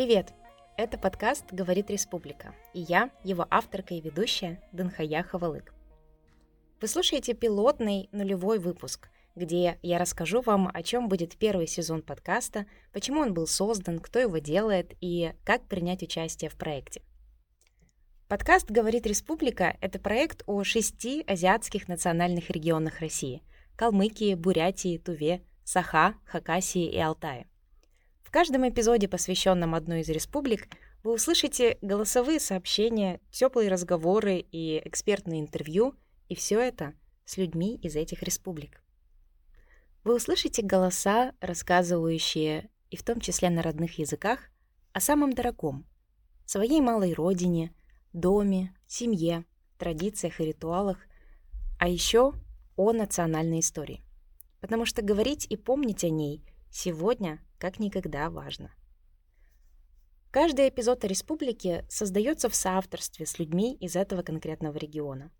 Привет! Это подкаст «Говорит Республика» и я, его авторка и ведущая Дынхая Хавалык. Вы слушаете пилотный нулевой выпуск, где я расскажу вам, о чем будет первый сезон подкаста, почему он был создан, кто его делает и как принять участие в проекте. Подкаст «Говорит Республика» — это проект о шести азиатских национальных регионах России — Калмыкии, Бурятии, Туве, Саха, Хакасии и Алтае. В каждом эпизоде, посвященном одной из республик, вы услышите голосовые сообщения, теплые разговоры и экспертные интервью, и все это с людьми из этих республик. Вы услышите голоса, рассказывающие, и в том числе на родных языках, о самом дорогом, своей малой родине, доме, семье, традициях и ритуалах, а еще о национальной истории. Потому что говорить и помнить о ней сегодня как никогда важно. Каждый эпизод о республике создается в соавторстве с людьми из этого конкретного региона.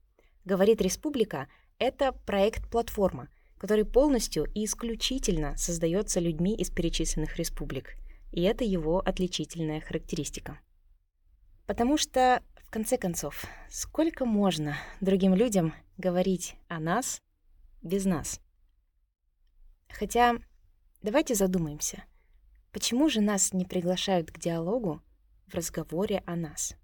«Говорит республика» — это проект-платформа, который полностью и исключительно создается людьми из перечисленных республик. И это его отличительная характеристика. Потому что, в конце концов, сколько можно другим людям говорить о нас без нас? Хотя, давайте задумаемся, Почему же нас не приглашают к диалогу в разговоре о нас?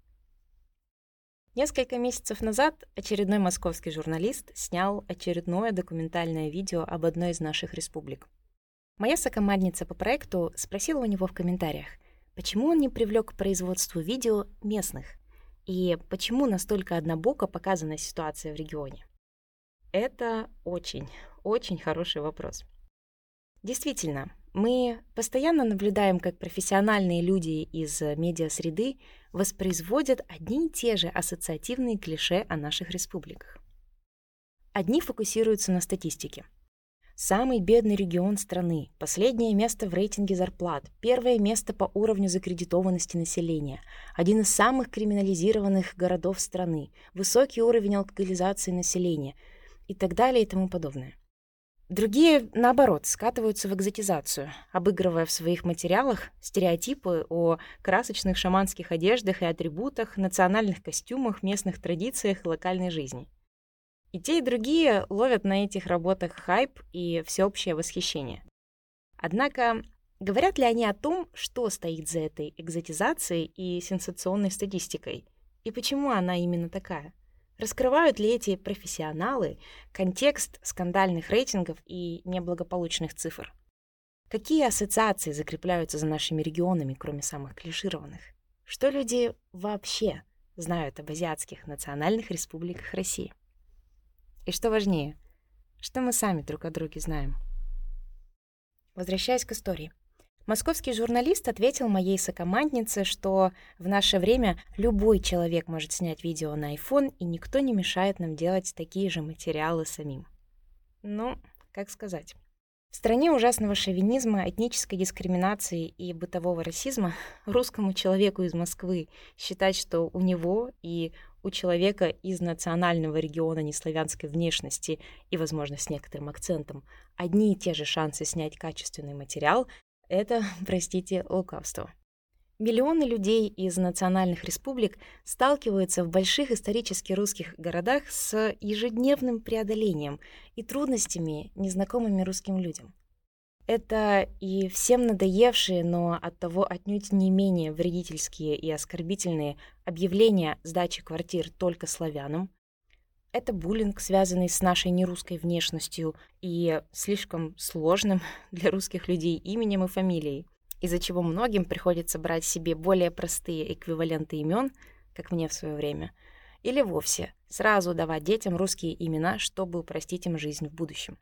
Несколько месяцев назад очередной московский журналист снял очередное документальное видео об одной из наших республик. Моя сокомандница по проекту спросила у него в комментариях, почему он не привлек к производству видео местных и почему настолько однобоко показана ситуация в регионе. Это очень, очень хороший вопрос. Действительно, мы постоянно наблюдаем, как профессиональные люди из медиасреды воспроизводят одни и те же ассоциативные клише о наших республиках. Одни фокусируются на статистике. Самый бедный регион страны, последнее место в рейтинге зарплат, первое место по уровню закредитованности населения, один из самых криминализированных городов страны, высокий уровень алкоголизации населения и так далее и тому подобное. Другие, наоборот, скатываются в экзотизацию, обыгрывая в своих материалах стереотипы о красочных шаманских одеждах и атрибутах, национальных костюмах, местных традициях и локальной жизни. И те, и другие ловят на этих работах хайп и всеобщее восхищение. Однако, говорят ли они о том, что стоит за этой экзотизацией и сенсационной статистикой, и почему она именно такая? Раскрывают ли эти профессионалы контекст скандальных рейтингов и неблагополучных цифр? Какие ассоциации закрепляются за нашими регионами, кроме самых клишированных? Что люди вообще знают об азиатских национальных республиках России? И что важнее, что мы сами друг о друге знаем? Возвращаясь к истории. Московский журналист ответил моей сокоманднице, что в наше время любой человек может снять видео на iPhone, и никто не мешает нам делать такие же материалы самим. Ну, как сказать. В стране ужасного шовинизма, этнической дискриминации и бытового расизма русскому человеку из Москвы считать, что у него и у человека из национального региона неславянской внешности и, возможно, с некоторым акцентом, одни и те же шансы снять качественный материал, это, простите, лукавство. Миллионы людей из национальных республик сталкиваются в больших исторически русских городах с ежедневным преодолением и трудностями, незнакомыми русским людям. Это и всем надоевшие, но оттого отнюдь не менее вредительские и оскорбительные объявления сдачи квартир только славянам, это буллинг, связанный с нашей нерусской внешностью и слишком сложным для русских людей именем и фамилией, из-за чего многим приходится брать себе более простые эквиваленты имен, как мне в свое время, или вовсе сразу давать детям русские имена, чтобы упростить им жизнь в будущем.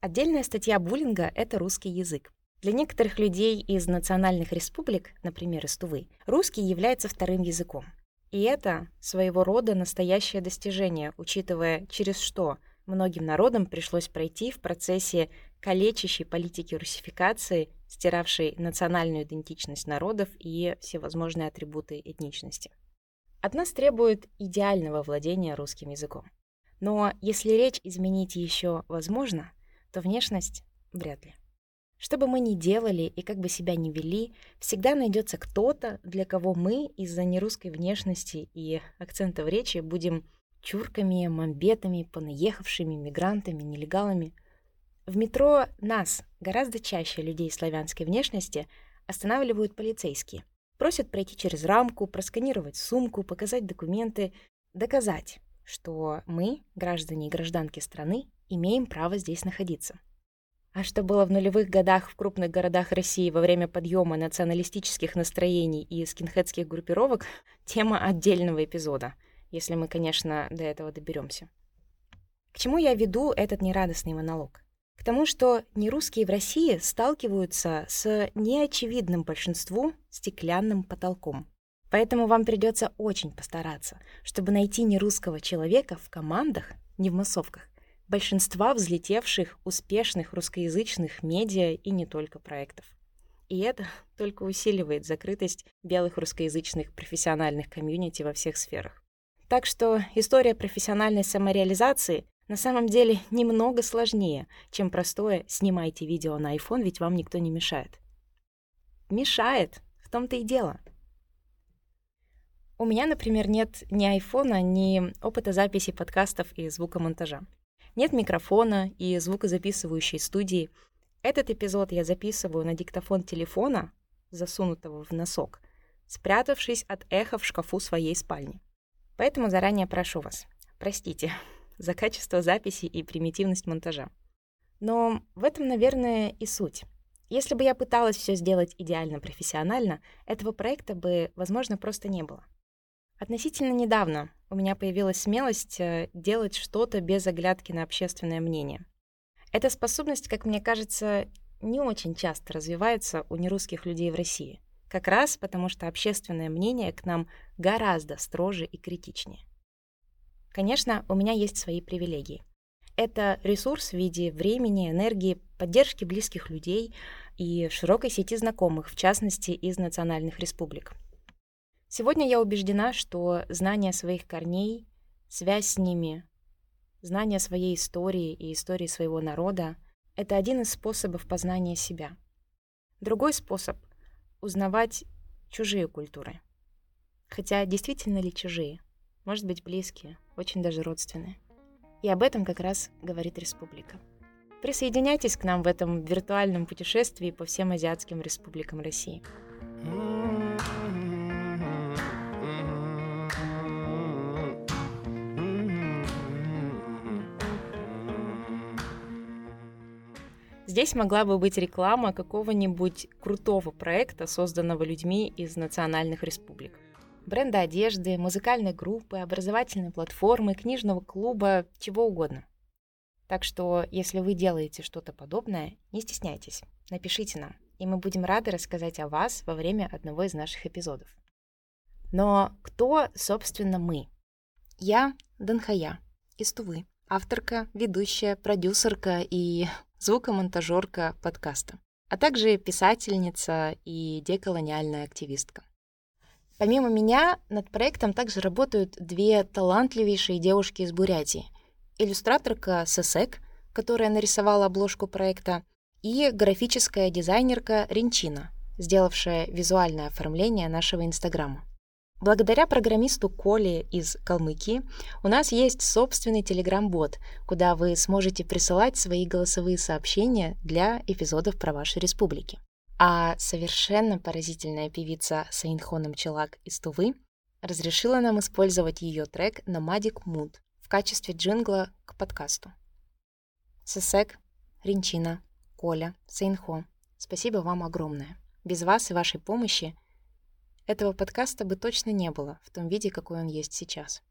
Отдельная статья буллинга — это русский язык. Для некоторых людей из национальных республик, например, из Тувы, русский является вторым языком — и это своего рода настоящее достижение, учитывая, через что многим народам пришлось пройти в процессе калечащей политики русификации, стиравшей национальную идентичность народов и всевозможные атрибуты этничности. От нас требует идеального владения русским языком. Но если речь изменить еще возможно, то внешность вряд ли. Что бы мы ни делали и как бы себя ни вели, всегда найдется кто-то, для кого мы из-за нерусской внешности и акцента в речи будем чурками, мамбетами, понаехавшими, мигрантами, нелегалами. В метро нас, гораздо чаще людей славянской внешности, останавливают полицейские. Просят пройти через рамку, просканировать сумку, показать документы, доказать, что мы, граждане и гражданки страны, имеем право здесь находиться. А что было в нулевых годах в крупных городах России во время подъема националистических настроений и скинхедских группировок — тема отдельного эпизода, если мы, конечно, до этого доберемся. К чему я веду этот нерадостный монолог? К тому, что нерусские в России сталкиваются с неочевидным большинству стеклянным потолком. Поэтому вам придется очень постараться, чтобы найти нерусского человека в командах, не в массовках, большинства взлетевших, успешных русскоязычных медиа и не только проектов. И это только усиливает закрытость белых русскоязычных профессиональных комьюнити во всех сферах. Так что история профессиональной самореализации на самом деле немного сложнее, чем простое «снимайте видео на iPhone, ведь вам никто не мешает». Мешает, в том-то и дело. У меня, например, нет ни айфона, ни опыта записи подкастов и звукомонтажа. Нет микрофона и звукозаписывающей студии. Этот эпизод я записываю на диктофон телефона, засунутого в носок, спрятавшись от эха в шкафу своей спальни. Поэтому заранее прошу вас, простите за качество записи и примитивность монтажа. Но в этом, наверное, и суть. Если бы я пыталась все сделать идеально профессионально, этого проекта бы, возможно, просто не было. Относительно недавно у меня появилась смелость э, делать что-то без оглядки на общественное мнение. Эта способность, как мне кажется, не очень часто развивается у нерусских людей в России. Как раз потому, что общественное мнение к нам гораздо строже и критичнее. Конечно, у меня есть свои привилегии. Это ресурс в виде времени, энергии, поддержки близких людей и широкой сети знакомых, в частности, из национальных республик. Сегодня я убеждена, что знание своих корней, связь с ними, знание своей истории и истории своего народа — это один из способов познания себя. Другой способ — узнавать чужие культуры. Хотя действительно ли чужие? Может быть, близкие, очень даже родственные. И об этом как раз говорит республика. Присоединяйтесь к нам в этом виртуальном путешествии по всем азиатским республикам России. Здесь могла бы быть реклама какого-нибудь крутого проекта, созданного людьми из национальных республик. Бренда одежды, музыкальной группы, образовательной платформы, книжного клуба, чего угодно. Так что, если вы делаете что-то подобное, не стесняйтесь, напишите нам, и мы будем рады рассказать о вас во время одного из наших эпизодов. Но кто, собственно, мы? Я Данхая из Тувы, авторка, ведущая, продюсерка и звукомонтажерка подкаста, а также писательница и деколониальная активистка. Помимо меня, над проектом также работают две талантливейшие девушки из Бурятии. Иллюстраторка Сесек, которая нарисовала обложку проекта, и графическая дизайнерка Ренчина, сделавшая визуальное оформление нашего Инстаграма. Благодаря программисту Коле из Калмыкии у нас есть собственный телеграм-бот, куда вы сможете присылать свои голосовые сообщения для эпизодов про ваши республики. А совершенно поразительная певица Саинхон Челак из Тувы разрешила нам использовать ее трек «Nomadic Mood» в качестве джингла к подкасту. Сесек, Ринчина, Коля, Сейнхо, спасибо вам огромное. Без вас и вашей помощи — этого подкаста бы точно не было в том виде, какой он есть сейчас.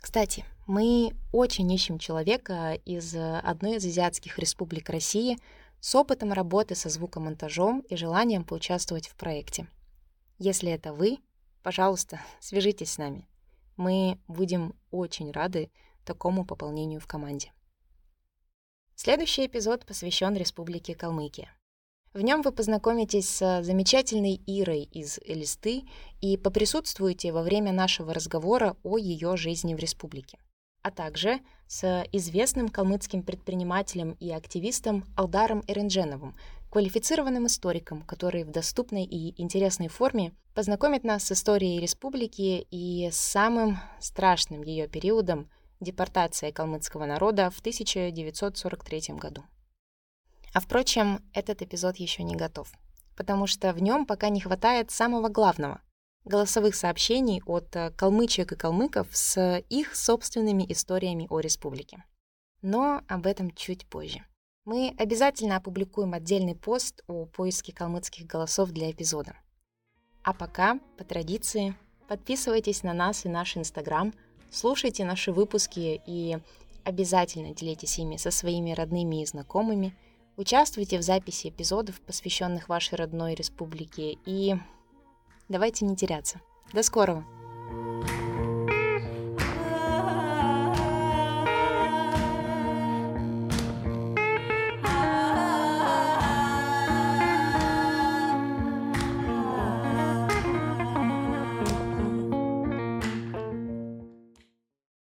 Кстати, мы очень ищем человека из одной из азиатских республик России с опытом работы со звукомонтажом и желанием поучаствовать в проекте. Если это вы, пожалуйста, свяжитесь с нами. Мы будем очень рады такому пополнению в команде. Следующий эпизод посвящен Республике Калмыкия. В нем вы познакомитесь с замечательной Ирой из Элисты и поприсутствуете во время нашего разговора о ее жизни в республике. а также с известным калмыцким предпринимателем и активистом Алдаром Эрендженовым, квалифицированным историком, который в доступной и интересной форме познакомит нас с историей республики и самым страшным ее периодом депортации калмыцкого народа в 1943 году. А впрочем, этот эпизод еще не готов, потому что в нем пока не хватает самого главного — голосовых сообщений от калмычек и калмыков с их собственными историями о республике. Но об этом чуть позже. Мы обязательно опубликуем отдельный пост о поиске калмыцких голосов для эпизода. А пока, по традиции, подписывайтесь на нас и наш Инстаграм, слушайте наши выпуски и обязательно делитесь ими со своими родными и знакомыми, участвуйте в записи эпизодов, посвященных вашей родной республике, и давайте не теряться. До скорого!